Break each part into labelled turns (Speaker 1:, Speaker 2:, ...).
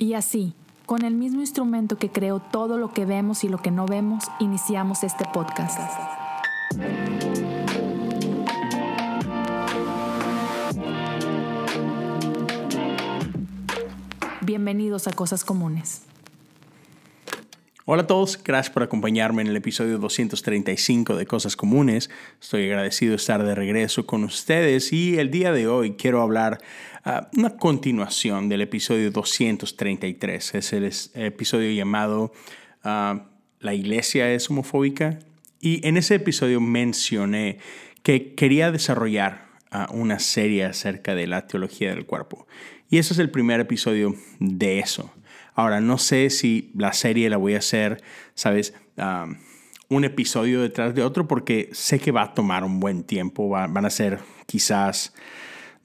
Speaker 1: Y así, con el mismo instrumento que creó todo lo que vemos y lo que no vemos, iniciamos este podcast. Bienvenidos a Cosas Comunes.
Speaker 2: Hola a todos, gracias por acompañarme en el episodio 235 de Cosas Comunes. Estoy agradecido de estar de regreso con ustedes y el día de hoy quiero hablar uh, una continuación del episodio 233. Es el episodio llamado uh, La iglesia es homofóbica y en ese episodio mencioné que quería desarrollar uh, una serie acerca de la teología del cuerpo. Y ese es el primer episodio de eso. Ahora, no sé si la serie la voy a hacer, ¿sabes? un episodio detrás de otro porque sé que va a tomar un buen tiempo. van a ser quizás,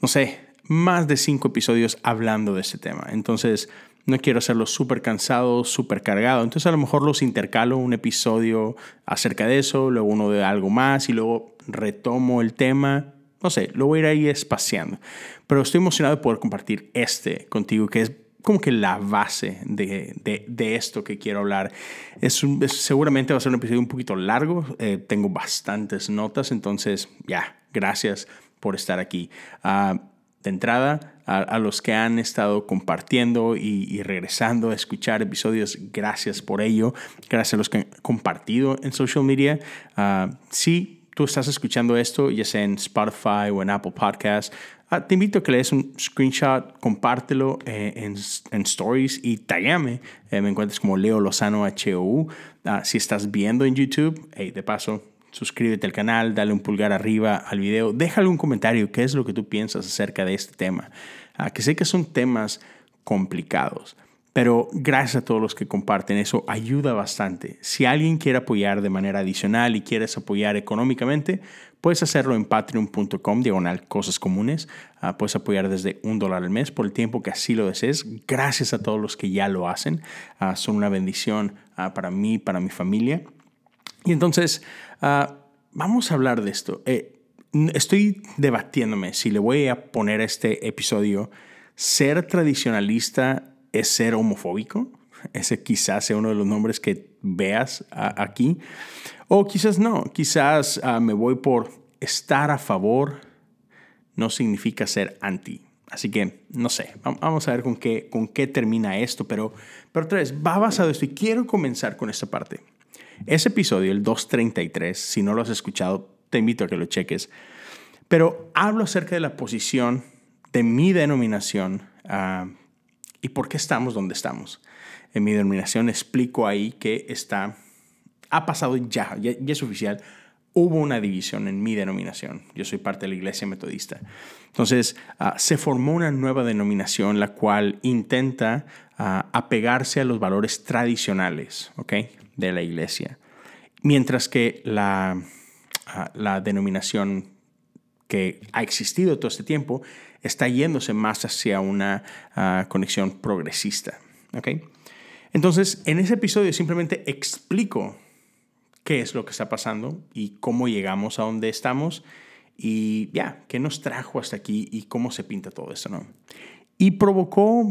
Speaker 2: no sé, más de cinco episodios hablando de ese tema. Entonces, no quiero hacerlo súper cansado, súper cargado. Entonces, a lo mejor los intercalo un episodio acerca de eso, luego uno de algo más y luego retomo el tema. No sé, lo voy a ir ahí espaciando. Pero estoy emocionado de poder compartir este contigo, que es como que la base de, de, esto que quiero hablar. Es, seguramente va a ser un episodio un poquito largo, eh, tengo bastantes notas, entonces ya, gracias por estar aquí. Uh, de entrada, a, los que han estado compartiendo y, regresando a escuchar episodios, gracias por ello. Gracias a los que han compartido en social media. Uh, tú estás escuchando esto, ya sea en Spotify o en Apple Podcasts, Ah, te invito a que le des un screenshot, compártelo eh, en, en, stories y taguéame. Eh, me encuentras como Leo Lozano HOU. Ah, si estás viendo en YouTube, hey, de paso, suscríbete al canal, dale un pulgar arriba al video, déjale un comentario, qué es lo que tú piensas acerca de este tema. Ah, que sé que son temas complicados. Pero gracias a todos los que comparten, eso ayuda bastante. Si alguien quiere apoyar de manera adicional y quieres apoyar económicamente, puedes hacerlo en patreon.com, diagonal cosas comunes. Ah, puedes apoyar desde un dólar al mes por el tiempo que así lo desees. Gracias a todos los que ya lo hacen. Ah, son una bendición uh, para mí, para mi familia. Y entonces, vamos a hablar de esto. Eh, estoy debatiéndome si le voy a poner a este episodio ser tradicionalista es ser homofóbico. Ese quizás sea uno de los nombres que veas aquí. O quizás no, quizás ah, me voy por estar a favor, no significa ser anti. Así que no sé, vamos a ver con qué, con qué termina esto, pero, pero otra vez, va basado esto y quiero comenzar con esta parte. Ese episodio, el 233, si no lo has escuchado, te invito a que lo cheques. Pero hablo acerca de la posición de mi denominación uh, y por qué estamos donde estamos. En mi denominación explico ahí que está, ha pasado ya, ya, es oficial, hubo una división en mi denominación. Yo soy parte de la iglesia metodista. Entonces, ah, se formó una nueva denominación, la cual intenta ah, apegarse a los valores tradicionales ¿okay? de la iglesia. Mientras que la, ah, la denominación que ha existido todo este tiempo está yéndose más hacia una ah, conexión progresista. Entonces, en ese episodio simplemente explico qué es lo que está pasando y cómo llegamos a donde estamos y ya, qué nos trajo hasta aquí y cómo se pinta todo eso, ¿no? Y provocó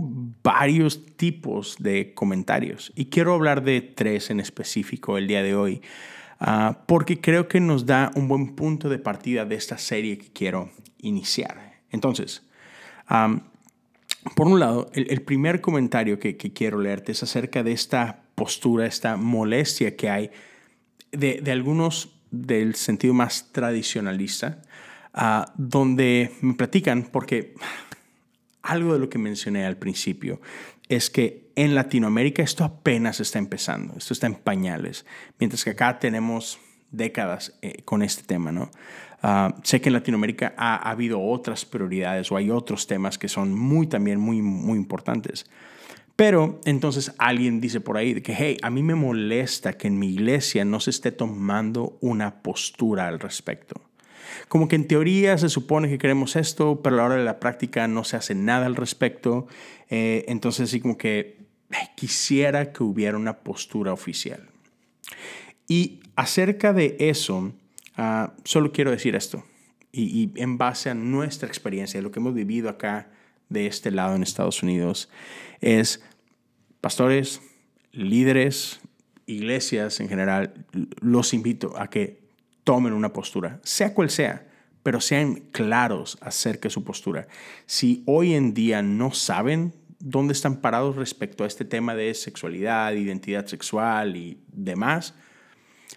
Speaker 2: varios tipos de comentarios. Y quiero hablar de tres en específico el día de hoy, ah, porque creo que nos da un buen punto de partida de esta serie que quiero iniciar. Entonces, por un lado, el, primer comentario que, quiero leerte es acerca de esta postura, esta molestia que hay de, algunos del sentido más tradicionalista, ah, donde me platican, porque algo de lo que mencioné al principio es que en Latinoamérica esto apenas está empezando, esto está en pañales, mientras que acá tenemos décadas eh, con este tema, ¿no? Ah, sé que en Latinoamérica ha, habido otras prioridades o hay otros temas que son muy también muy, muy importantes. Pero entonces alguien dice por ahí que, hey, a mí me molesta que en mi iglesia no se esté tomando una postura al respecto. Como que en teoría se supone que queremos esto, pero a la hora de la práctica no se hace nada al respecto. Eh, entonces sí como que quisiera que hubiera una postura oficial. Y acerca de eso, Ah, solo quiero decir esto, y, en base a nuestra experiencia, lo que hemos vivido acá de este lado en Estados Unidos, es pastores, líderes, iglesias en general, los invito a que tomen una postura, sea cual sea, pero sean claros acerca de su postura. Si hoy en día no saben dónde están parados respecto a este tema de sexualidad, identidad sexual y demás,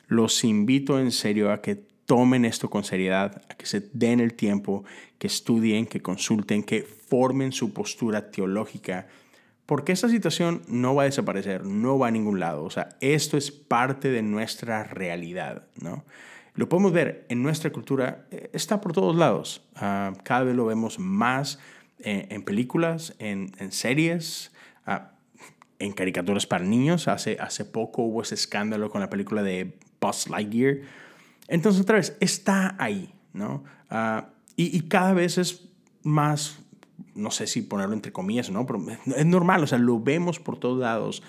Speaker 2: los invito en serio a que tomen esto con seriedad, a que se den el tiempo, que estudien, que consulten, que formen su postura teológica, porque esta situación no va a desaparecer, no va a ningún lado. O sea, esto es parte de nuestra realidad, ¿no? Lo podemos ver en nuestra cultura, eh, está por todos lados. Ah, cada vez lo vemos más eh, en, películas, en, series, ah, en caricaturas para niños. Hace, hace poco hubo ese escándalo con la película de Buzz Lightyear. Entonces, otra vez, está ahí, ¿no? Ah, y, y, cada vez es más, no sé si ponerlo entre comillas, ¿no? Pero es normal, o sea, lo vemos por todos lados.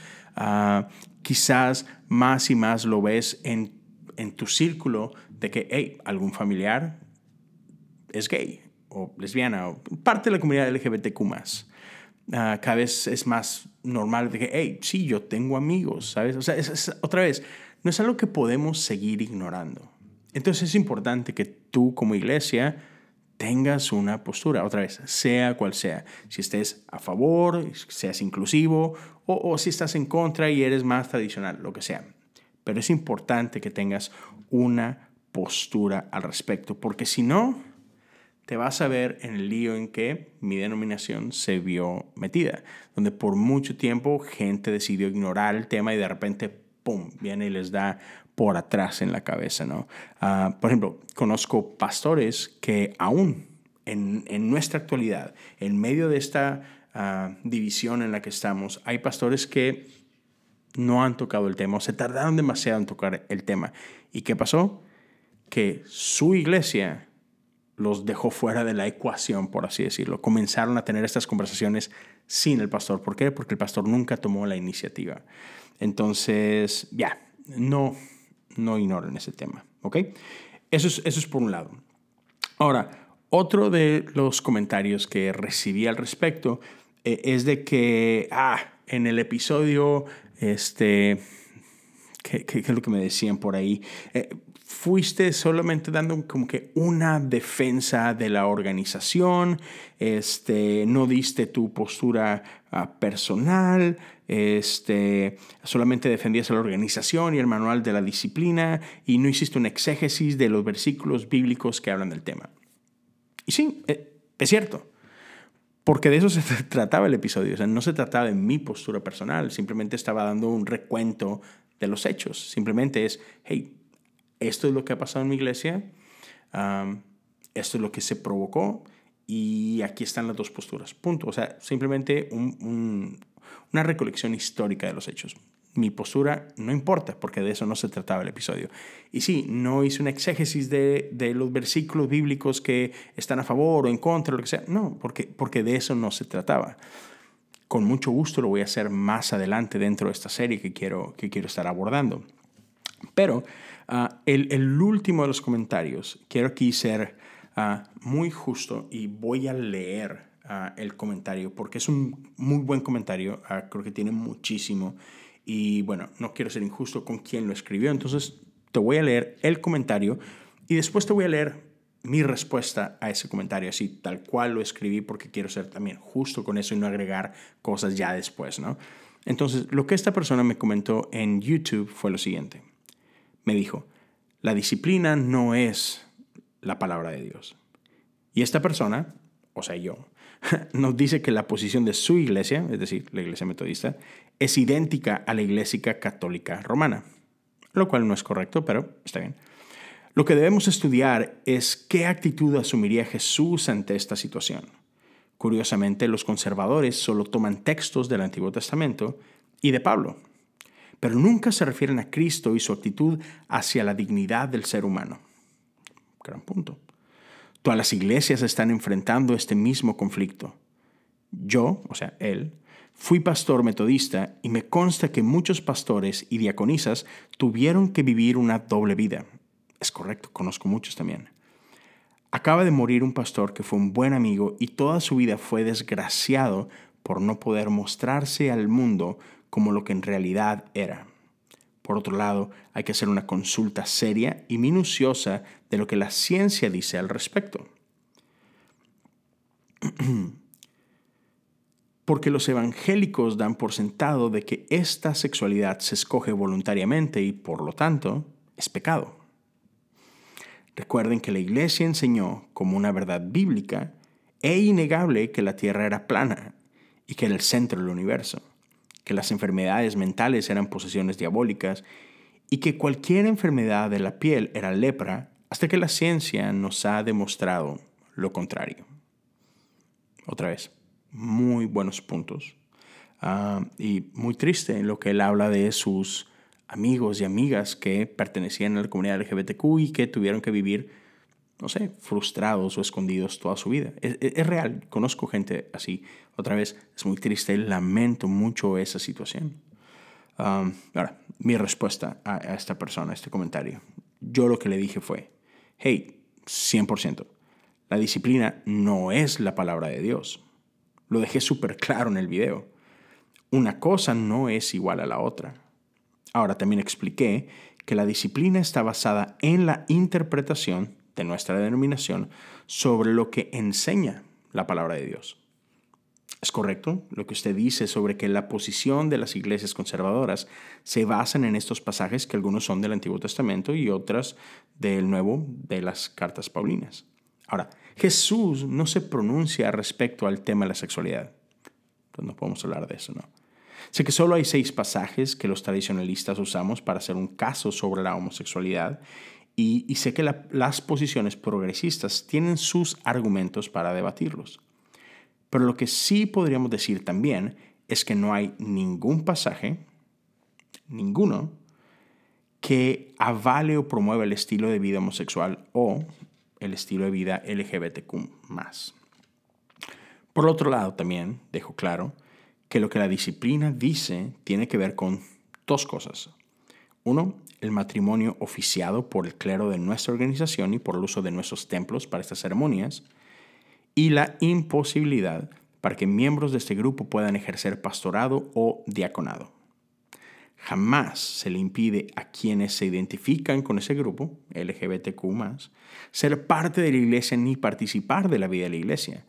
Speaker 2: quizás más y más lo ves en en tu círculo de que, hey, algún familiar es gay o lesbiana o parte de la comunidad LGBTQ más. Ah, cada vez es más normal de que, hey, sí, yo tengo amigos, ¿sabes? O sea, es, otra vez, no es algo que podemos seguir ignorando. Entonces es importante que tú como iglesia tengas una postura, otra vez, sea cual sea, si estés a favor, seas inclusivo o, o si estás en contra y eres más tradicional, lo que sea. Pero es importante que tengas una postura al respecto, porque si no, te vas a ver en el lío en que mi denominación se vio metida, donde por mucho tiempo gente decidió ignorar el tema y de repente, viene y les da por atrás en la cabeza, ¿no? Ah, por ejemplo, conozco pastores que aún en, en nuestra actualidad, en medio de esta ah, división en la que estamos, hay pastores que no han tocado el tema o se tardaron demasiado en tocar el tema. ¿Y qué pasó? Que su iglesia los dejó fuera de la ecuación, por así decirlo. Comenzaron a tener estas conversaciones sin el pastor. ¿Por qué? Porque el pastor nunca tomó la iniciativa. Entonces, ya, no, no ignoren ese tema. ¿Ok? Eso es, eso es por un lado. Ahora, otro de los comentarios que recibí al respecto eh, es de que, ah, en el episodio este, ¿qué, es lo que me decían por ahí? Eh, fuiste solamente dando como que una defensa de la organización, este, no diste tu postura ah, personal, este, solamente defendías a la organización y el manual de la disciplina y no hiciste un exégesis de los versículos bíblicos que hablan del tema. Y sí, eh, es cierto. Porque de eso se trataba el episodio, o sea, no se trataba de mi postura personal, simplemente estaba dando un recuento de los hechos. Simplemente es, hey, esto es lo que ha pasado en mi iglesia, esto es lo que se provocó y aquí están las dos posturas. Punto. O sea, simplemente una recolección histórica de los hechos mi postura no importa, porque de eso no se trataba el episodio. Y sí, no hice una exégesis de, de, los versículos bíblicos que están a favor o en contra, lo que sea. No, porque, porque de eso no se trataba. Con mucho gusto lo voy a hacer más adelante dentro de esta serie que quiero, que quiero estar abordando. Pero ah, el, último de los comentarios, quiero aquí ser uh, muy justo y voy a leer uh, el comentario porque es un muy buen comentario, creo que tiene muchísimo y bueno, no quiero ser injusto con quien lo escribió, entonces te voy a leer el comentario y después te voy a leer mi respuesta a ese comentario, así tal cual lo escribí porque quiero ser también justo con eso y no agregar cosas ya después, ¿no? Entonces, lo que esta persona me comentó en YouTube fue lo siguiente. Me dijo, la disciplina no es la palabra de Dios. Y esta persona, o sea, yo, nos dice que la posición de su iglesia, es decir, la iglesia metodista, es idéntica a la iglesia católica romana, lo cual no es correcto, pero está bien. Lo que debemos estudiar es qué actitud asumiría Jesús ante esta situación. Curiosamente, los conservadores solo toman textos del Antiguo Testamento y de Pablo, pero nunca se refieren a Cristo y su actitud hacia la dignidad del ser humano. Gran punto. Todas las iglesias están enfrentando este mismo conflicto. Yo, o sea, él, fui pastor metodista y me consta que muchos pastores y diaconisas tuvieron que vivir una doble vida. Es correcto, conozco muchos también. Acaba de morir un pastor que fue un buen amigo y toda su vida fue desgraciado por no poder mostrarse al mundo como lo que en realidad era. Por otro lado, hay que hacer una consulta seria y minuciosa de lo que la ciencia dice al respecto. Porque los evangélicos dan por sentado de que esta sexualidad se escoge voluntariamente y por lo tanto es pecado. Recuerden que la iglesia enseñó como una verdad bíblica e innegable que la tierra era plana y que era el centro del universo, que las enfermedades mentales eran posesiones diabólicas y que cualquier enfermedad de la piel era lepra hasta que la ciencia nos ha demostrado lo contrario. Otra vez, muy buenos puntos. Ah, y muy triste lo que él habla de sus amigos y amigas que pertenecían a la comunidad LGBTQ y que tuvieron que vivir, no sé, frustrados o escondidos toda su vida. Es, real, conozco gente así. Otra vez, es muy triste, lamento mucho esa situación. ahora, mi respuesta a, a esta persona, a este comentario. Yo lo que le dije fue, hey, 100%, la disciplina no es la palabra de Dios. Lo dejé súper claro en el video. Una cosa no es igual a la otra. Ahora también expliqué que la disciplina está basada en la interpretación de nuestra denominación sobre lo que enseña la palabra de Dios. Es correcto lo que usted dice sobre que la posición de las iglesias conservadoras se basan en estos pasajes que algunos son del Antiguo Testamento y otras del Nuevo de las cartas paulinas. Ahora, Jesús no se pronuncia respecto al tema de la sexualidad. Entonces no podemos hablar de eso, ¿no? Sé que solo hay seis pasajes que los tradicionalistas usamos para hacer un caso sobre la homosexualidad y, sé que las posiciones progresistas tienen sus argumentos para debatirlos. Pero lo que sí podríamos decir también es que no hay ningún pasaje, ninguno, que avale o promueva el estilo de vida homosexual o el estilo de vida LGBTQ. Por otro lado, también dejo claro que lo que la disciplina dice tiene que ver con dos cosas. Uno, el matrimonio oficiado por el clero de nuestra organización y por el uso de nuestros templos para estas ceremonias. Y la imposibilidad para que miembros de este grupo puedan ejercer pastorado o diaconado. Jamás se le impide a quienes se identifican con ese grupo, LGBTQ, ser parte de la iglesia ni participar de la vida de la iglesia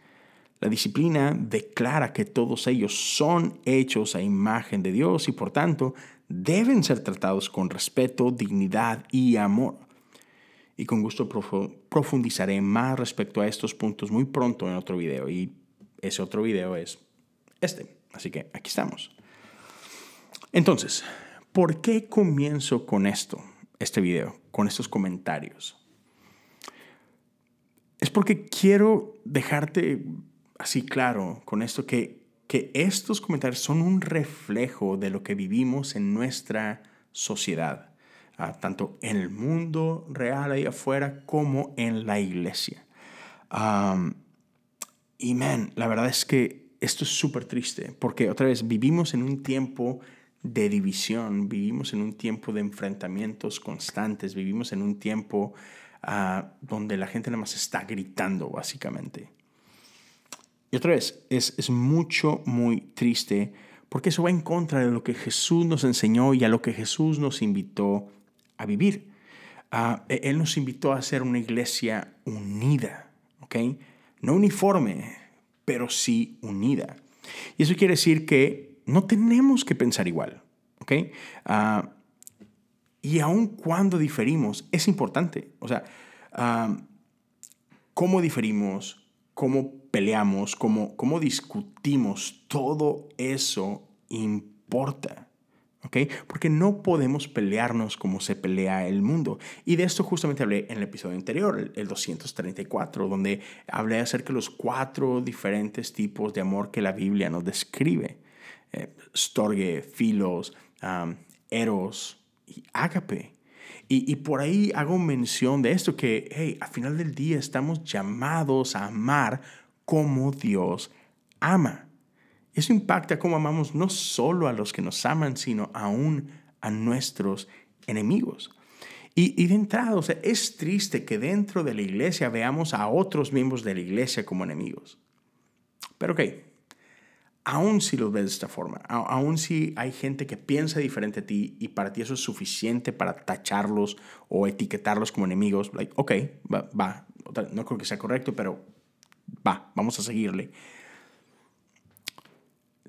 Speaker 2: la disciplina declara que todos ellos son hechos a imagen de Dios y por tanto deben ser tratados con respeto, dignidad y amor. Y con gusto profundizaré más respecto a estos puntos muy pronto en otro video. Y ese otro video es este. Así que aquí estamos. Entonces, ¿por qué comienzo con esto, este video, con estos comentarios? Es porque quiero dejarte así claro con esto que, que estos comentarios son un reflejo de lo que vivimos en nuestra sociedad, tanto en el mundo real ahí afuera como en la iglesia. y man, la verdad es que esto es súper triste, porque otra vez vivimos en un tiempo de división, vivimos en un tiempo de enfrentamientos constantes, vivimos en un tiempo ah, donde la gente nada más está gritando, básicamente. Y otra vez, es, es mucho, muy triste porque eso va en contra de lo que Jesús nos enseñó y a lo que Jesús nos invitó a vivir. Ah, e, él nos invitó a ser una iglesia unida, ¿ok? No uniforme, pero sí unida. Y eso quiere decir que no tenemos que pensar igual, ¿ok? Ah, y aun cuando diferimos, es importante. O sea, ah, cómo diferimos, cómo peleamos, cómo, cómo discutimos, todo eso importa. ¿Ok? Porque no podemos pelearnos como se pelea el mundo. Y de esto justamente hablé en el episodio anterior, el, 234, donde hablé acerca de los cuatro diferentes tipos de amor que la Biblia nos describe. Eh, storge, filos, eros y ágape. Y, y, por ahí hago mención de esto, que, hey, al final del día estamos llamados a amar como Dios ama. Eso impacta cómo amamos no solo a los que nos aman, sino aún a nuestros enemigos. Y, de entrada, o sea, es triste que dentro de la iglesia veamos a otros miembros de la iglesia como enemigos. Pero ok, aún si lo ves de esta forma, aún si hay gente que piensa diferente a ti y para ti eso es suficiente para tacharlos o etiquetarlos como enemigos, like, ok, va, no creo que sea correcto, pero va, vamos a seguirle.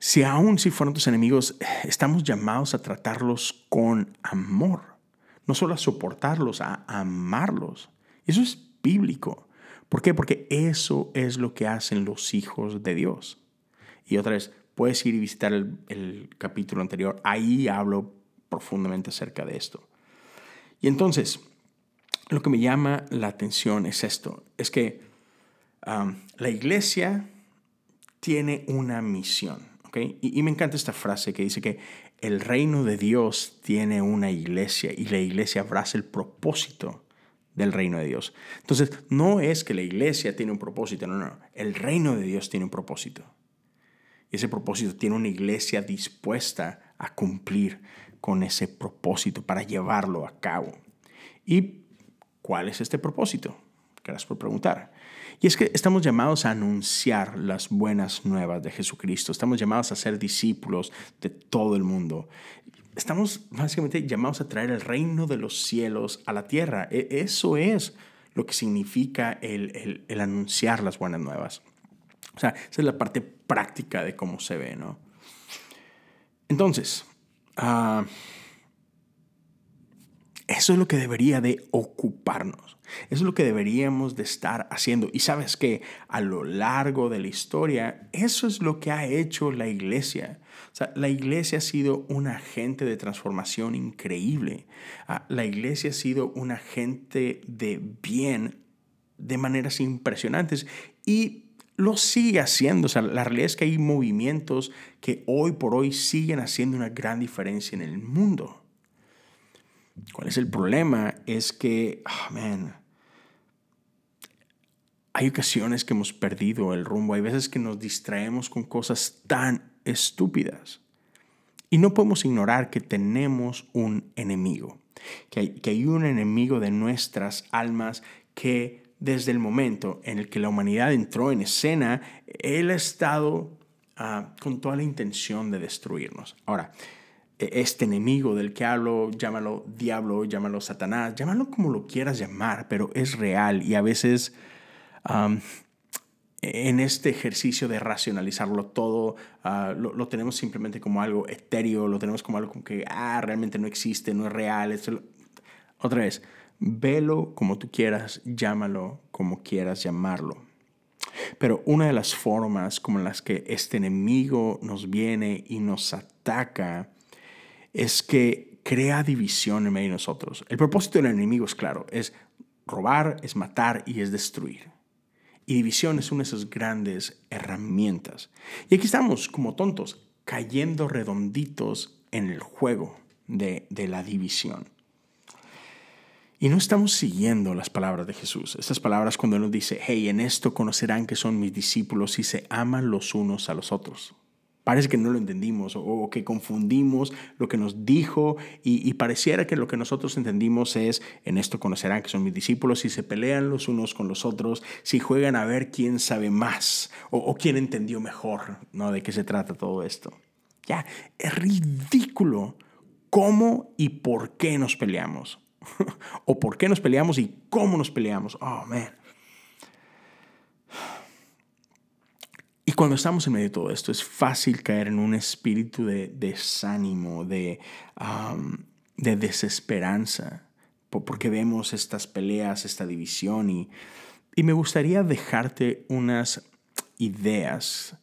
Speaker 2: Si aún si fueron tus enemigos, estamos llamados a tratarlos con amor, no solo a soportarlos, a amarlos. Eso es bíblico. ¿Por qué? Porque eso es lo que hacen los hijos de Dios. Y otra vez, puedes ir y visitar el, capítulo anterior. Ahí hablo profundamente acerca de esto. Y entonces, lo que me llama la atención es esto. Es que la iglesia tiene una misión. Y, y me encanta esta frase que dice que el reino de Dios tiene una iglesia y la iglesia abraza el propósito del reino de Dios. Entonces, no es que la iglesia tiene un propósito, no, no, el reino de Dios tiene un propósito. Y ese propósito tiene una iglesia dispuesta a cumplir con ese propósito para llevarlo a cabo. ¿Y cuál es este propósito? Gracias por preguntar. Y es que estamos llamados a anunciar las buenas nuevas de Jesucristo. Estamos llamados a ser discípulos de todo el mundo estamos básicamente llamados a traer el reino de los cielos a la tierra. E, eso es lo que significa el, anunciar las buenas nuevas. O sea, esa es la parte práctica de cómo se ve, ¿no? Entonces, ah, eso es lo que debería de ocuparnos. Eso es lo que deberíamos de estar haciendo. Y sabes que a lo largo de la historia, eso es lo que ha hecho la iglesia. O sea, la iglesia ha sido un agente de transformación increíble. Ah, la iglesia ha sido un agente de bien de maneras impresionantes. Y lo sigue haciendo. O sea, la realidad es que hay movimientos que hoy por hoy siguen haciendo una gran diferencia en el mundo. ¿Cuál es el problema? Es que, oh, man, hay ocasiones que hemos perdido el rumbo, hay veces que nos distraemos con cosas tan estúpidas. Y no podemos ignorar que tenemos un enemigo, que hay, que hay un enemigo de nuestras almas que desde el momento en el que la humanidad entró en escena, él ha estado ah, con toda la intención de destruirnos. Ahora, este enemigo del que hablo, llámalo diablo, llámalo Satanás, llámalo como lo quieras llamar, pero es real y a veces en este ejercicio de racionalizarlo todo, ah, lo, tenemos simplemente como algo etéreo, lo tenemos como algo como que ah, realmente no existe, no es real. Otra vez, velo como tú quieras, llámalo como quieras llamarlo. Pero una de las formas como en las que este enemigo nos viene y nos ataca es que crea división en medio de nosotros. El propósito del enemigo es claro, es robar, es matar y es destruir. Y división es una de esas grandes herramientas. Y aquí estamos como tontos, cayendo redonditos en el juego de, de la división. Y no estamos siguiendo las palabras de Jesús. Estas palabras cuando Él nos dice, hey, en esto conocerán que son mis discípulos y se aman los unos a los otros. Parece que no lo entendimos o, que confundimos lo que nos dijo y, pareciera que lo que nosotros entendimos es, en esto conocerán que son mis discípulos, si se pelean los unos con los otros, si juegan a ver quién sabe más o, quién entendió mejor, ¿no? De qué se trata todo esto. Ya, es ridículo cómo y por qué nos peleamos. o por qué nos peleamos y cómo nos peleamos. Oh, man. Y cuando estamos en medio de todo esto, es fácil caer en un espíritu de desánimo, de, de desesperanza, porque vemos estas peleas, esta división. Y, y me gustaría dejarte unas ideas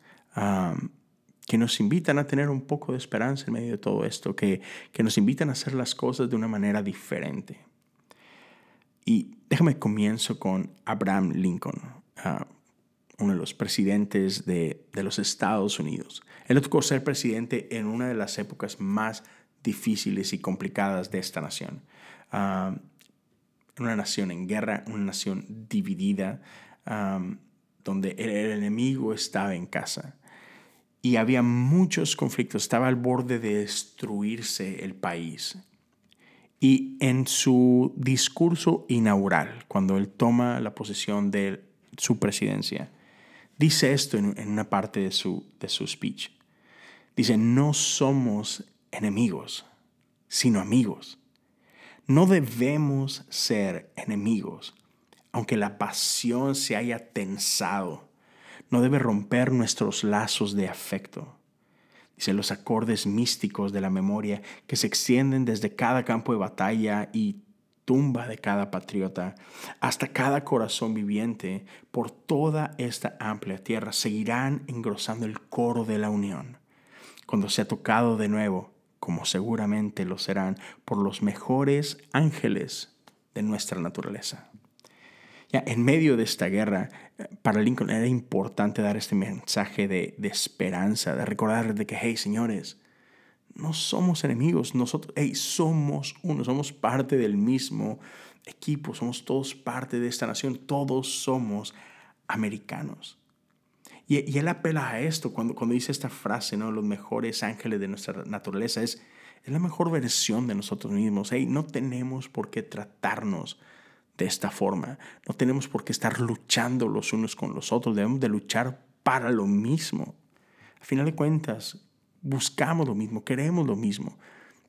Speaker 2: que nos invitan a tener un poco de esperanza en medio de todo esto, que, que nos invitan a hacer las cosas de una manera diferente. Y déjame comienzo con Abraham Lincoln. Uno de los presidentes de, los Estados Unidos. Él le tocó ser presidente en una de las épocas más difíciles y complicadas de esta nación. Ah, una nación en guerra, una nación dividida, donde el, enemigo estaba en casa. Y había muchos conflictos, estaba al borde de destruirse el país. Y en su discurso inaugural, cuando él toma la posesión de su presidencia, dice esto en, una parte de su, de su speech. Dice, no somos enemigos, sino amigos. No debemos ser enemigos, aunque la pasión se haya tensado. No debe romper nuestros lazos de afecto. Dice los acordes místicos de la memoria que se extienden desde cada campo de batalla y tumba de cada patriota, hasta cada corazón viviente, por toda esta amplia tierra, seguirán engrosando el coro de la unión. Cuando sea tocado de nuevo, como seguramente lo serán por los mejores ángeles de nuestra naturaleza. Ya, en medio de esta guerra, para Lincoln era importante dar este mensaje de, de esperanza, de recordar de que, hey, señores, no somos enemigos, nosotros, hey, somos uno, somos parte del mismo equipo, somos todos parte de esta nación, todos somos americanos. Y, él apela a esto cuando, cuando dice esta frase, ¿no? Los mejores ángeles de nuestra naturaleza es, es la mejor versión de nosotros mismos. Hey, no tenemos por qué tratarnos de esta forma. No tenemos por qué estar luchando los unos con los otros. Debemos de luchar para lo mismo. Al final de cuentas, buscamos lo mismo, queremos lo mismo.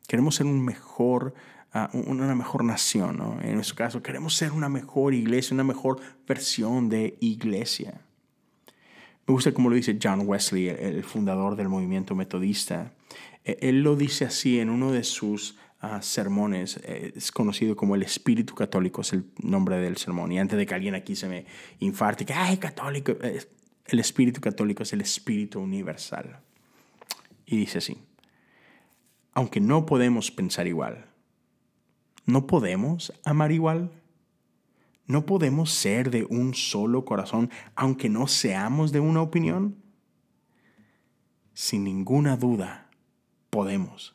Speaker 2: Queremos ser un mejor, uh, una mejor nación. ¿no? En nuestro caso, queremos ser una mejor iglesia, una mejor versión de iglesia. Me gusta como lo dice John Wesley, el fundador del movimiento metodista. E, él lo dice así en uno de sus uh, sermones. Eh, es conocido como el espíritu católico, es el nombre del sermón. Y antes de que alguien aquí se me infarte, que, ay, católico, el espíritu católico es el espíritu universal. Y dice así, aunque no podemos pensar igual, ¿no podemos amar igual? ¿No podemos ser de un solo corazón aunque no seamos de una opinión? Sin ninguna duda, podemos.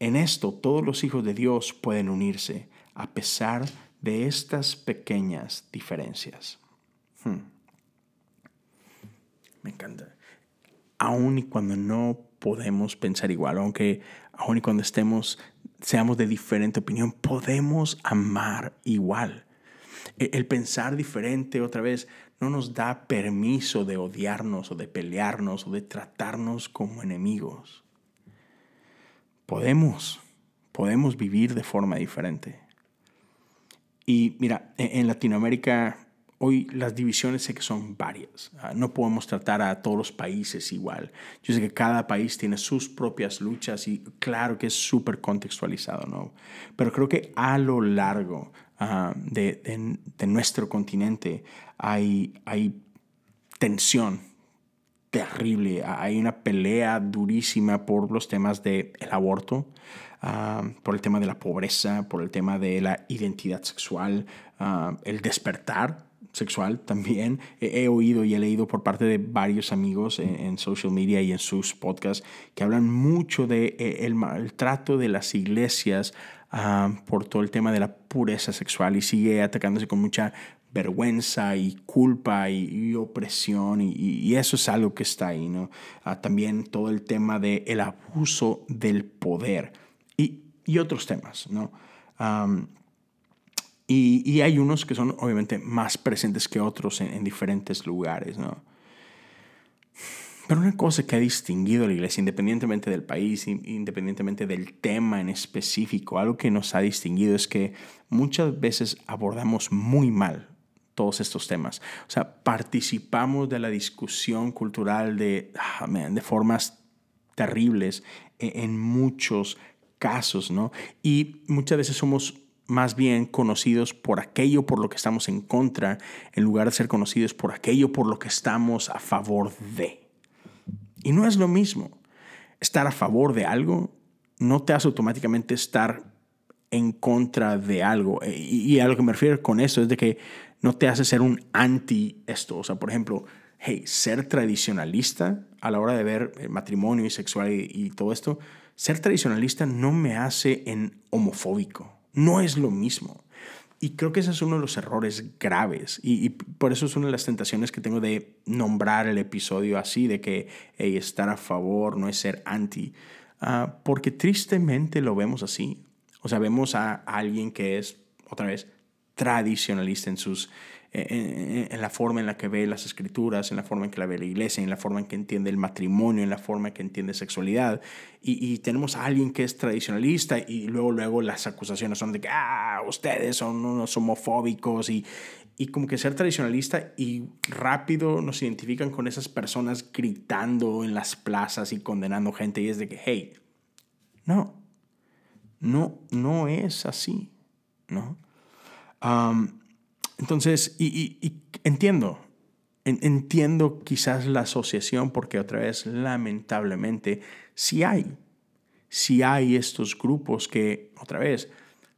Speaker 2: En esto todos los hijos de Dios pueden unirse a pesar de estas pequeñas diferencias. Hmm. Me encanta aun y cuando no podemos pensar igual, aunque aun y cuando estemos, seamos de diferente opinión, podemos amar igual. E, el pensar diferente otra vez no nos da permiso de odiarnos o de pelearnos o de tratarnos como enemigos. Podemos, podemos vivir de forma diferente. Y mira, e, en Latinoamérica Hoy las divisiones sé que son varias. Ah, no podemos tratar a todos los países igual. Yo sé que cada país tiene sus propias luchas y claro que es súper contextualizado, ¿no? Pero creo que a lo largo ah, de, de, nuestro continente hay, hay tensión terrible. Hay una pelea durísima por los temas del aborto, uh, por el tema de la pobreza, por el tema de la identidad sexual, el despertar sexual también. He, oído y he leído por parte de varios amigos en, social media y en sus podcasts que hablan mucho de eh, el maltrato de las iglesias ah, por todo el tema de la pureza sexual y sigue atacándose con mucha vergüenza y culpa y, opresión y, eso es algo que está ahí, ¿no? Ah, también todo el tema del el abuso del poder y, otros temas, ¿no? Y, hay unos que son obviamente más presentes que otros en, diferentes lugares, ¿no? Pero una cosa que ha distinguido a la iglesia, independientemente del país, independientemente del tema en específico, algo que nos ha distinguido es que muchas veces abordamos muy mal todos estos temas. O sea, participamos de la discusión cultural de, ah, de formas terribles en, en muchos casos, ¿no? Y muchas veces somos más bien conocidos por aquello por lo que estamos en contra, en lugar de ser conocidos por aquello por lo que estamos a favor de. Y no es lo mismo. Estar a favor de algo no te hace automáticamente estar en contra de algo. E, y, a lo que me refiero con eso es de que no te hace ser un anti esto. O sea, por ejemplo, hey, ser tradicionalista a la hora de ver el matrimonio y sexual y todo esto, ser tradicionalista no me hace en homofóbico no es lo mismo. Y creo que ese es uno de los errores graves. Y, por eso es una de las tentaciones que tengo de nombrar el episodio así, de que estar a favor no es ser anti. Ah, porque tristemente lo vemos así. O sea, vemos a alguien que es, otra vez, tradicionalista en sus en, la forma en la que ve las escrituras, en la forma en que la ve la iglesia, en la forma en que entiende el matrimonio, en la forma en que entiende sexualidad. Y, tenemos a alguien que es tradicionalista y luego, luego las acusaciones son de que, ah, ustedes son unos homofóbicos y, y como que ser tradicionalista y rápido nos identifican con esas personas gritando en las plazas y condenando gente y es de que, hey, no, no, no es así, ¿no? Entonces, y, entiendo, entiendo quizás la asociación porque otra vez, lamentablemente, sí hay, sí hay estos grupos que, otra vez,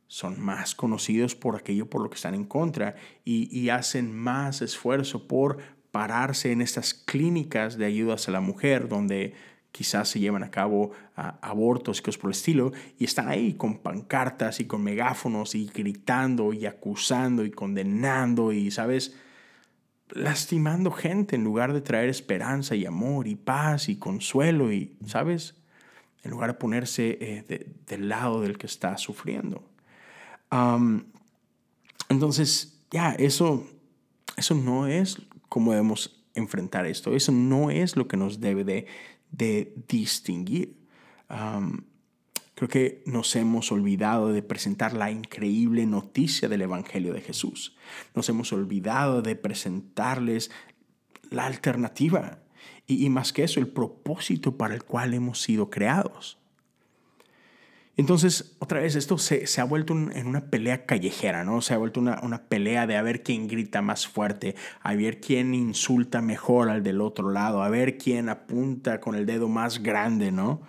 Speaker 2: son más conocidos por aquello por lo que están en contra y, hacen más esfuerzo por pararse en estas clínicas de ayudas a la mujer donde quizás se llevan a cabo abortos y cosas por el estilo, y están ahí con pancartas y con megáfonos y gritando y acusando y condenando y, ¿sabes? lastimando gente en lugar de traer esperanza y amor y paz y consuelo y, ¿sabes? En lugar de ponerse eh, del lado del que está sufriendo entonces, ya, eso, eso no es como debemos enfrentar esto. Eso no es lo que nos debe de, de distinguir. creo que nos hemos olvidado de presentar la increíble noticia del Evangelio de Jesús. Nos hemos olvidado de presentarles la alternativa y, más que eso, el propósito para el cual hemos sido creados. Entonces, otra vez, esto se, ha vuelto en una pelea callejera, ¿no? Se ha vuelto una, pelea de a ver quién grita más fuerte, a ver quién insulta mejor al del otro lado, a ver quién apunta con el dedo más grande, ¿no?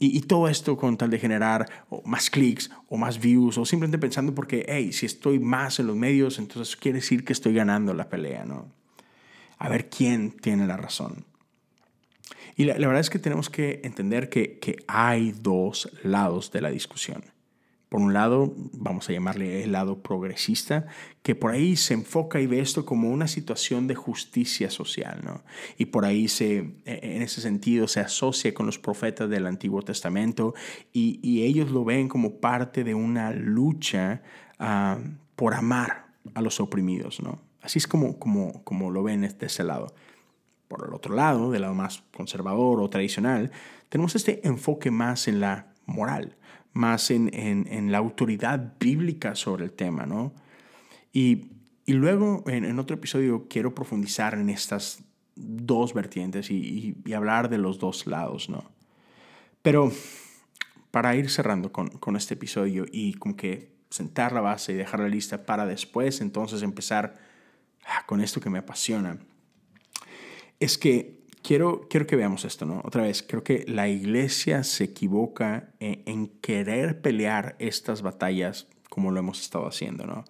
Speaker 2: y, todo esto con tal de generar más clics o más views o simplemente pensando porque, hey, si estoy más en los medios, entonces quiere decir que estoy ganando la pelea, ¿no? A ver quién tiene la razón. Y la, verdad es que tenemos que entender que, hay dos lados de la discusión. Por un lado, vamos a llamarle el lado progresista, que por ahí se enfoca y ve esto como una situación de justicia social, ¿no? Y por ahí se, e, en ese sentido, se asocia con los profetas del Antiguo Testamento y, ellos lo ven como parte de una lucha ah, por amar a los oprimidos, ¿no? Así es como, como, como lo ven de ese lado. Por el otro lado, del lado más conservador o tradicional, tenemos este enfoque más en la moral, más en, en, la autoridad bíblica sobre el tema, ¿no? Y, y luego, en, otro episodio, quiero profundizar en estas dos vertientes y, y, hablar de los dos lados, ¿no? Pero para ir cerrando con, con este episodio y como que sentar la base y dejar la lista para después entonces empezar ah, con esto que me apasiona es que quiero, quiero que veamos esto, ¿no? Otra vez, creo que la iglesia se equivoca en, querer pelear estas batallas como lo hemos estado haciendo, ¿no?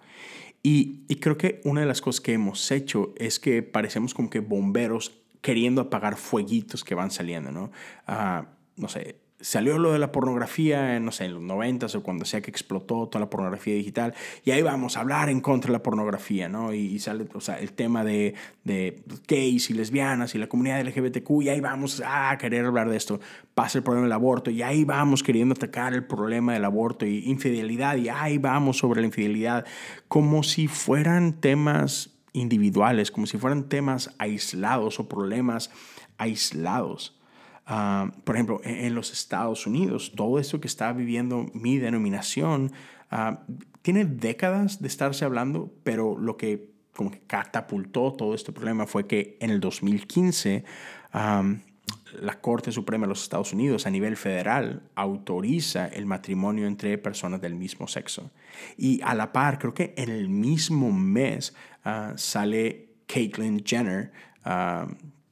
Speaker 2: Y, creo que una de las cosas que hemos hecho es que parecemos como que bomberos queriendo apagar fueguitos que van saliendo, ¿no? Ah, no sé, salió lo de la pornografía, no sé, en los 90 o cuando sea que explotó toda la pornografía digital, y ahí vamos a hablar en contra de la pornografía, ¿no? Y, sale, o sea, el tema de, de, gays y lesbianas y la comunidad LGBTQ, y ahí vamos a querer hablar de esto. Pasa el problema del aborto, y ahí vamos queriendo atacar el problema del aborto y infidelidad, y ahí vamos sobre la infidelidad, como si fueran temas individuales, como si fueran temas aislados o problemas aislados. Ah, por ejemplo, e-, en los Estados Unidos, todo esto que está viviendo mi denominación ah, tiene décadas de estarse hablando, pero lo que como que catapultó todo este problema fue que en el 2015 la Corte Suprema de los Estados Unidos a nivel federal autoriza el matrimonio entre personas del mismo sexo. Y a la par, creo que en el mismo mes ah, sale Caitlyn Jenner,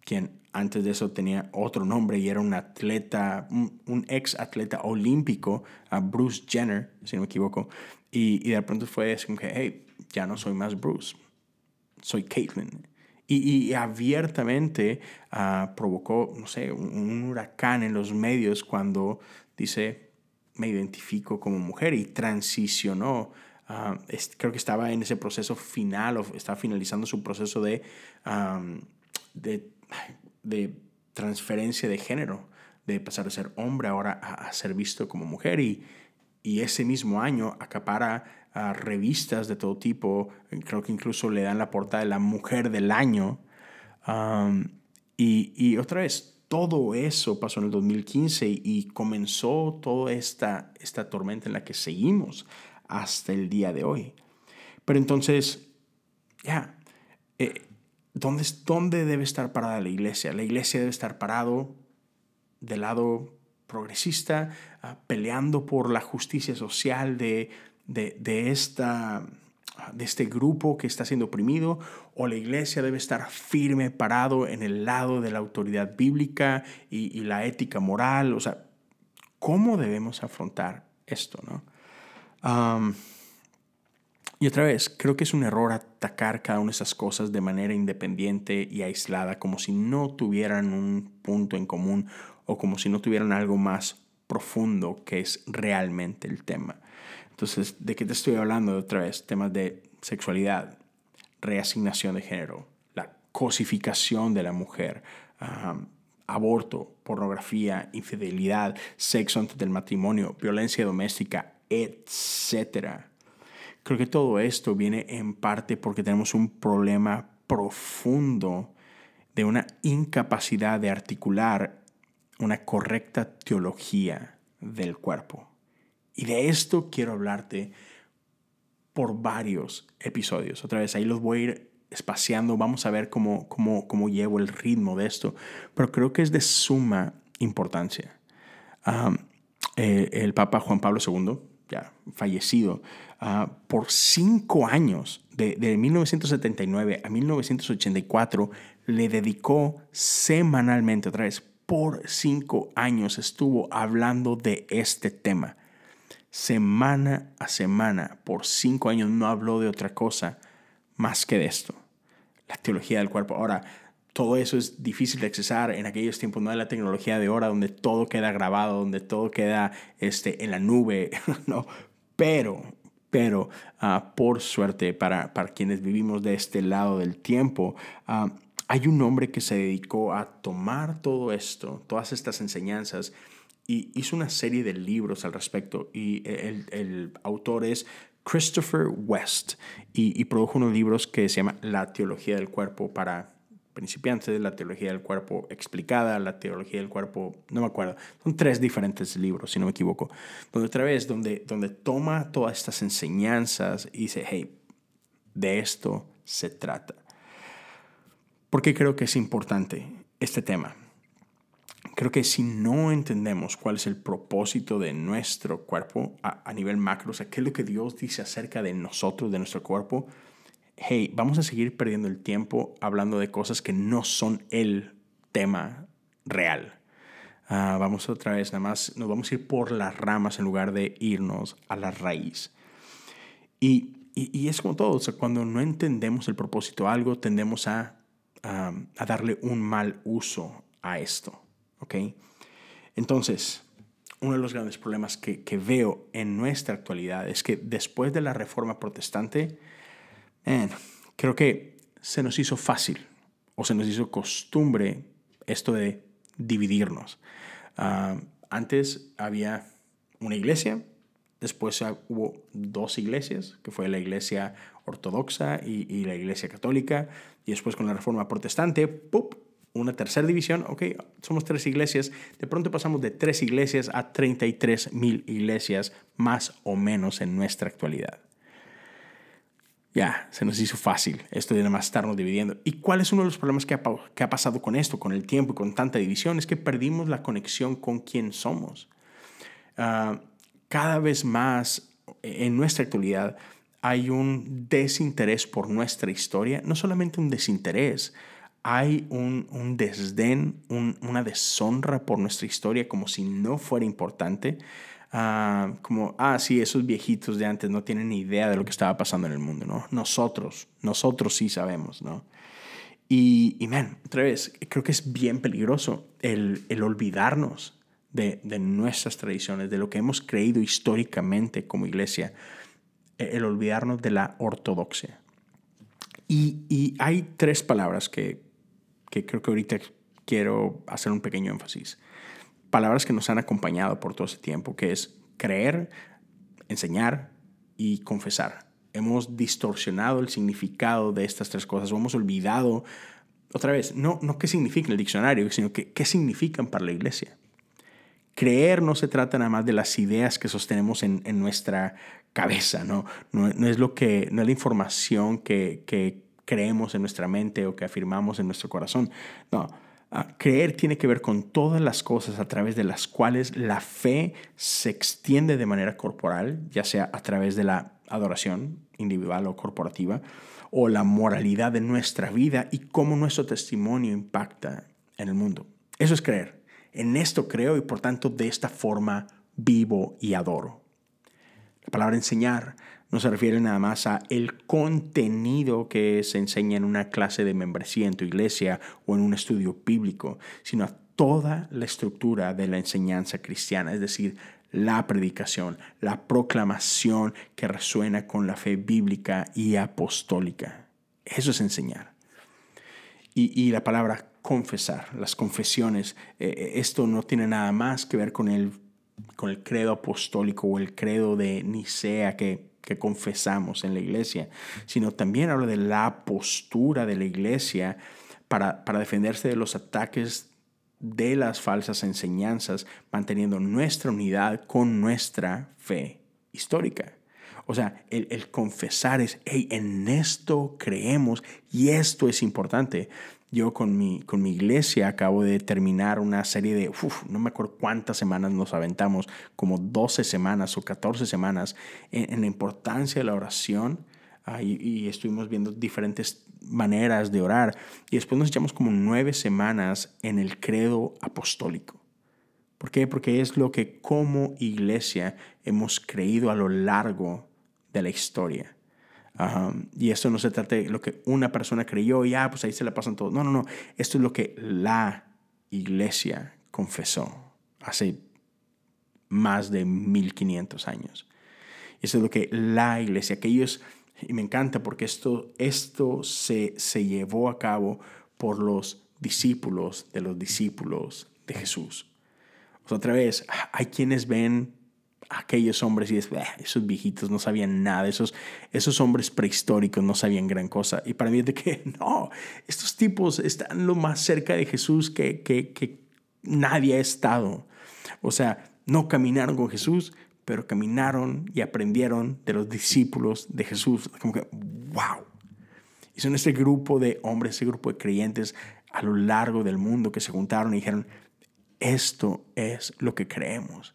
Speaker 2: quien antes de eso tenía otro nombre y era un atleta, un, ex atleta olímpico, Bruce Jenner, si no me equivoco. Y, de pronto fue como que, hey, ya no soy más Bruce, soy Caitlyn. Y, abiertamente ah, provocó, no sé, un, huracán en los medios cuando dice, me identifico como mujer y transicionó. Ah, creo que estaba en ese proceso final, o estaba finalizando su proceso de, de de transferencia de género, de pasar de ser hombre ahora a, ser visto como mujer y, y ese mismo año acapara revistas de todo tipo, creo que incluso le dan la portada de la mujer del año. y, y, otra vez, todo eso pasó en el 2015 y comenzó toda esta, esta tormenta en la que seguimos hasta el día de hoy. Pero entonces, ya, eh, ¿dónde, ¿dónde debe estar parada la iglesia? La iglesia debe estar parado del lado progresista, ah, peleando por la justicia social de, de, esta, de este grupo que está siendo oprimido, o la iglesia debe estar firme, parado en el lado de la autoridad bíblica y, la ética moral. O sea, ¿cómo debemos afrontar esto? ¿no? Y otra vez, creo que es un error atacar cada una de esas cosas de manera independiente y aislada, como si no tuvieran un punto en común o como si no tuvieran algo más profundo que es realmente el tema. Entonces, ¿de qué te estoy hablando otra vez? Temas de sexualidad, reasignación de género, la cosificación de la mujer, aborto, pornografía, infidelidad, sexo antes del matrimonio, violencia doméstica, etc. Creo que todo esto viene en parte porque tenemos un problema profundo de una incapacidad de articular una correcta teología del cuerpo. Y de esto quiero hablarte por varios episodios. Otra vez, ahí los voy a ir espaciando, vamos a ver cómo, cómo, cómo llevo el ritmo de esto, pero creo que es de suma importancia. Eh, el Papa Juan Pablo II, ya fallecido, ah, por cinco años, de, de 1979 a 1984, le dedicó semanalmente, otra vez, por cinco años estuvo hablando de este tema semana a semana, por cinco años, no habló de otra cosa más que de esto, la teología del cuerpo. Ahora, todo eso es difícil de accesar en aquellos tiempos, no de la tecnología de ahora, donde todo queda grabado, donde todo queda este, en la nube, ¿no? Pero, pero, ah, por suerte, para, para quienes vivimos de este lado del tiempo, ah, hay un hombre que se dedicó a tomar todo esto, todas estas enseñanzas, y hizo una serie de libros al respecto. Y el, el autor es Christopher West y, produjo unos libros que se llama La teología del cuerpo para principiantes, la teología del cuerpo explicada, la teología del cuerpo, no me acuerdo, son tres diferentes libros, si no me equivoco, donde otra vez, donde, donde toma todas estas enseñanzas y dice, hey, de esto se trata. Porque creo que es importante este tema. Creo que si no entendemos cuál es el propósito de nuestro cuerpo a, nivel macro, o sea, qué es lo que Dios dice acerca de nosotros, de nuestro cuerpo, hey, vamos a seguir perdiendo el tiempo hablando de cosas que no son el tema real. Ah, vamos otra vez, nada más nos vamos a ir por las ramas en lugar de irnos a la raíz. Y, y, es como todo, cuando no entendemos el propósito de algo, tendemos a, a darle un mal uso a esto. ¿ok? Entonces, uno de los grandes problemas que, veo en nuestra actualidad es que después de la reforma protestante, creo que se nos hizo fácil o se nos hizo costumbre esto de dividirnos. Ah, antes había una iglesia, después hubo dos iglesias, que fue la iglesia ortodoxa y, y la iglesia católica, y después con la reforma protestante, ¡pup! una tercera división, ok, somos tres iglesias, de pronto pasamos de tres iglesias a 33 mil iglesias más o menos en nuestra actualidad. Ya, se nos hizo fácil esto de nada más estarnos dividiendo. ¿Y cuál es uno de los problemas que ha, que ha pasado con esto, con el tiempo y con tanta división? Es que perdimos la conexión con quién somos. Ah, cada vez más en nuestra actualidad hay un desinterés por nuestra historia, no solamente un desinterés, hay un, desdén, una deshonra por nuestra historia como si no fuera importante. Ah, como, ah, sí, esos viejitos de antes no tienen ni idea de lo que estaba pasando en el mundo, ¿no? Nosotros, nosotros sí sabemos, ¿no? Y, y man, otra vez, creo que es bien peligroso el, olvidarnos de, nuestras tradiciones, de lo que hemos creído históricamente como iglesia, el olvidarnos de la ortodoxia. Y, y hay tres palabras que, que creo que ahorita quiero hacer un pequeño énfasis. Palabras que nos han acompañado por todo ese tiempo, que es creer, enseñar y confesar. Hemos distorsionado el significado de estas tres cosas o hemos olvidado, otra vez, no, no qué significa el diccionario, sino qué significan para la iglesia. Creer no se trata nada más de las ideas que sostenemos en, nuestra cabeza, ¿no? No, es lo que, no es la información que, que creemos en nuestra mente o que afirmamos en nuestro corazón. No, creer tiene que ver con todas las cosas a través de las cuales la fe se extiende de manera corporal, ya sea a través de la adoración individual o corporativa, o la moralidad de nuestra vida y cómo nuestro testimonio impacta en el mundo. Eso es creer. En esto creo y por tanto de esta forma vivo y adoro. La palabra enseñar no se refiere nada más a el contenido que se enseña en una clase de membresía en tu iglesia o en un estudio bíblico, sino a toda la estructura de la enseñanza cristiana, es decir, la predicación, la proclamación que resuena con la fe bíblica y apostólica. Eso es enseñar. Y, la palabra confesar, las confesiones, eh, eh, esto no tiene nada más que ver con el, con el credo apostólico o el credo de Nicea que que confesamos en la iglesia, sino también habla de la postura de la iglesia para, para defenderse de los ataques de las falsas enseñanzas, manteniendo nuestra unidad con nuestra fe histórica. O sea, el, confesar es, hey, en esto creemos y esto es importante. Yo con mi, con mi iglesia acabo de terminar una serie de, no me acuerdo cuántas semanas nos aventamos, como 12 semanas o 14 semanas, en, la importancia de la oración. Ah, y, estuvimos viendo diferentes maneras de orar. Y después nos echamos como nueve semanas en el credo apostólico. ¿Por qué? Porque es lo que como iglesia hemos creído a lo largo de la historia y esto no se trata de lo que una persona creyó y ah, pues ahí se le pasan todo. No, no, no. Esto es lo que la iglesia confesó hace más de 1500 años. Eso es lo que la iglesia, aquellos, y me encanta porque esto, esto se, se llevó a cabo por los discípulos de los discípulos de Jesús. otra vez, hay quienes ven aquellos hombres y es, esos viejitos no sabían nada, esos, esos hombres prehistóricos no sabían gran cosa. Y para mí es de que no, estos tipos están lo más cerca de Jesús que, que, que nadie ha estado. O sea, no caminaron con Jesús, pero caminaron y aprendieron de los discípulos de Jesús. Como que, wow. Y son este grupo de hombres, ese grupo de creyentes a lo largo del mundo que se juntaron y dijeron, esto es lo que creemos.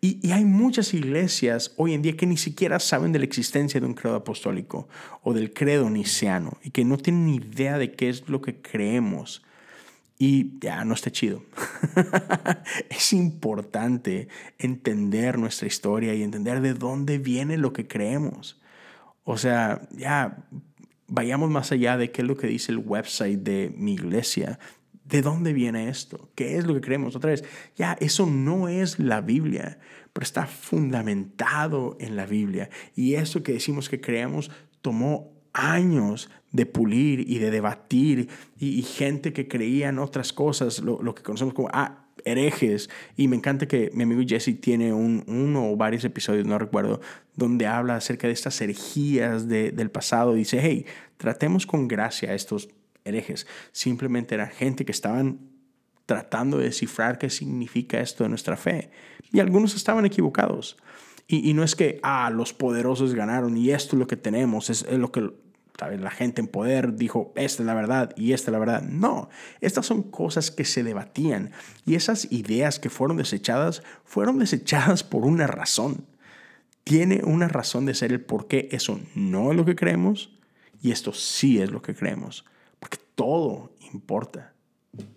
Speaker 2: Y, hay muchas iglesias hoy en día que ni siquiera saben de la existencia de un credo apostólico o del credo niciano y que no tienen ni idea de qué es lo que creemos. Y ya no está chido. es importante entender nuestra historia y entender de dónde viene lo que creemos. O sea, ya vayamos más allá de qué es lo que dice el website de mi iglesia. ¿De dónde viene esto? ¿Qué es lo que creemos? Otra vez, ya, eso no es la Biblia, pero está fundamentado en la Biblia. Y eso que decimos que creemos tomó años de pulir y de debatir y, gente que creía en otras cosas, lo, que conocemos como ah, herejes. Y me encanta que mi amigo Jesse tiene un, uno o varios episodios, no recuerdo, donde habla acerca de estas herejías del pasado. Dice, hey, tratemos con gracia estos herejes, simplemente era gente que estaban tratando de descifrar qué significa esto de nuestra fe. Y algunos estaban equivocados. Y, no es que, ah, los poderosos ganaron y esto es lo que tenemos, es, lo que la gente en poder dijo, esta es la verdad y esta es la verdad. No, estas son cosas que se debatían y esas ideas que fueron desechadas fueron desechadas por una razón. Tiene una razón de ser el por qué eso no es lo que creemos y esto sí es lo que creemos todo importa.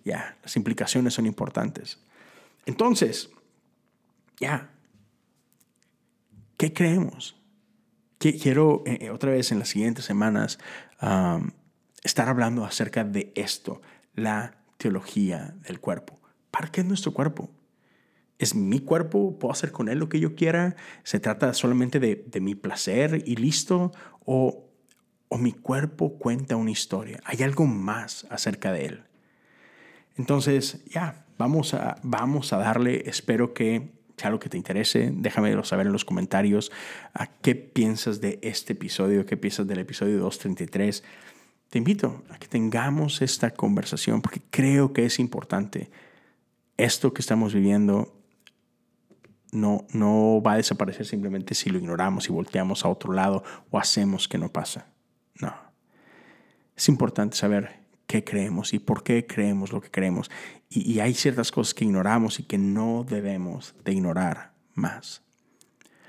Speaker 2: Ya, las implicaciones son importantes. Entonces, ya, ¿qué creemos? Quiero eh, eh, otra vez en las siguientes semanas estar hablando acerca de esto, la teología del cuerpo. ¿Para qué es nuestro cuerpo? ¿Es mi cuerpo? ¿Puedo hacer con él lo que yo quiera? ¿Se trata solamente de, de mi placer y listo? ¿O o mi cuerpo cuenta una historia. Hay algo más acerca de él. Entonces, ya, vamos a, vamos a darle, espero que si algo que te interese, déjamelo saber en los comentarios. ¿A qué piensas de este episodio? ¿Qué piensas del episodio 233? Te invito a que tengamos esta conversación porque creo que es importante. Esto que estamos viviendo no, no va a desaparecer simplemente si lo ignoramos y volteamos a otro lado o hacemos que no pasa. No. Es importante saber qué creemos y por qué creemos lo que creemos. Y, hay ciertas cosas que ignoramos y que no debemos de ignorar más.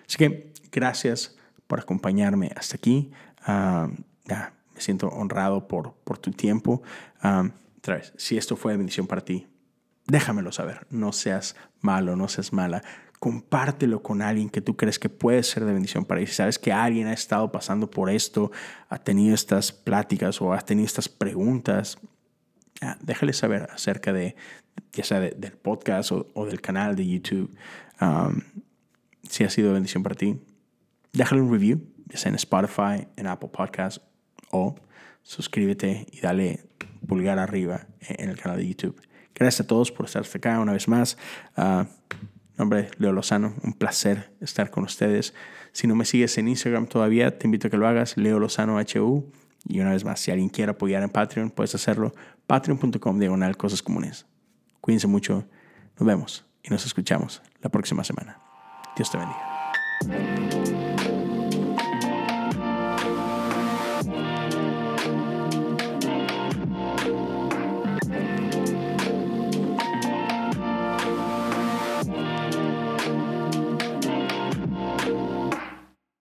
Speaker 2: Así que gracias por acompañarme hasta aquí. Ah, me siento honrado por, por tu tiempo. Um, si esto fue de bendición para ti, déjamelo saber. No seas malo, no seas mala compártelo con alguien que tú crees que puede ser de bendición para ellos. Si sabes que alguien ha estado pasando por esto, ha tenido estas pláticas o ha tenido estas preguntas, déjale saber acerca de, ya sea del podcast o, del canal de YouTube. Um, si ha sido de bendición para ti, déjale un review, ya sea en Spotify, en Apple Podcasts o suscríbete y dale pulgar arriba en el canal de YouTube. Gracias a todos por estar hasta acá una vez más. Uh, nombre Leo Lozano, un placer estar con ustedes. Si no me sigues en Instagram todavía, te invito a que lo hagas, Leo Lozano HU. Y una vez más, si alguien quiere apoyar en Patreon, puedes hacerlo, patreon.com diagonal cosas comunes. Cuídense mucho, nos vemos y nos escuchamos la próxima semana. Dios te bendiga.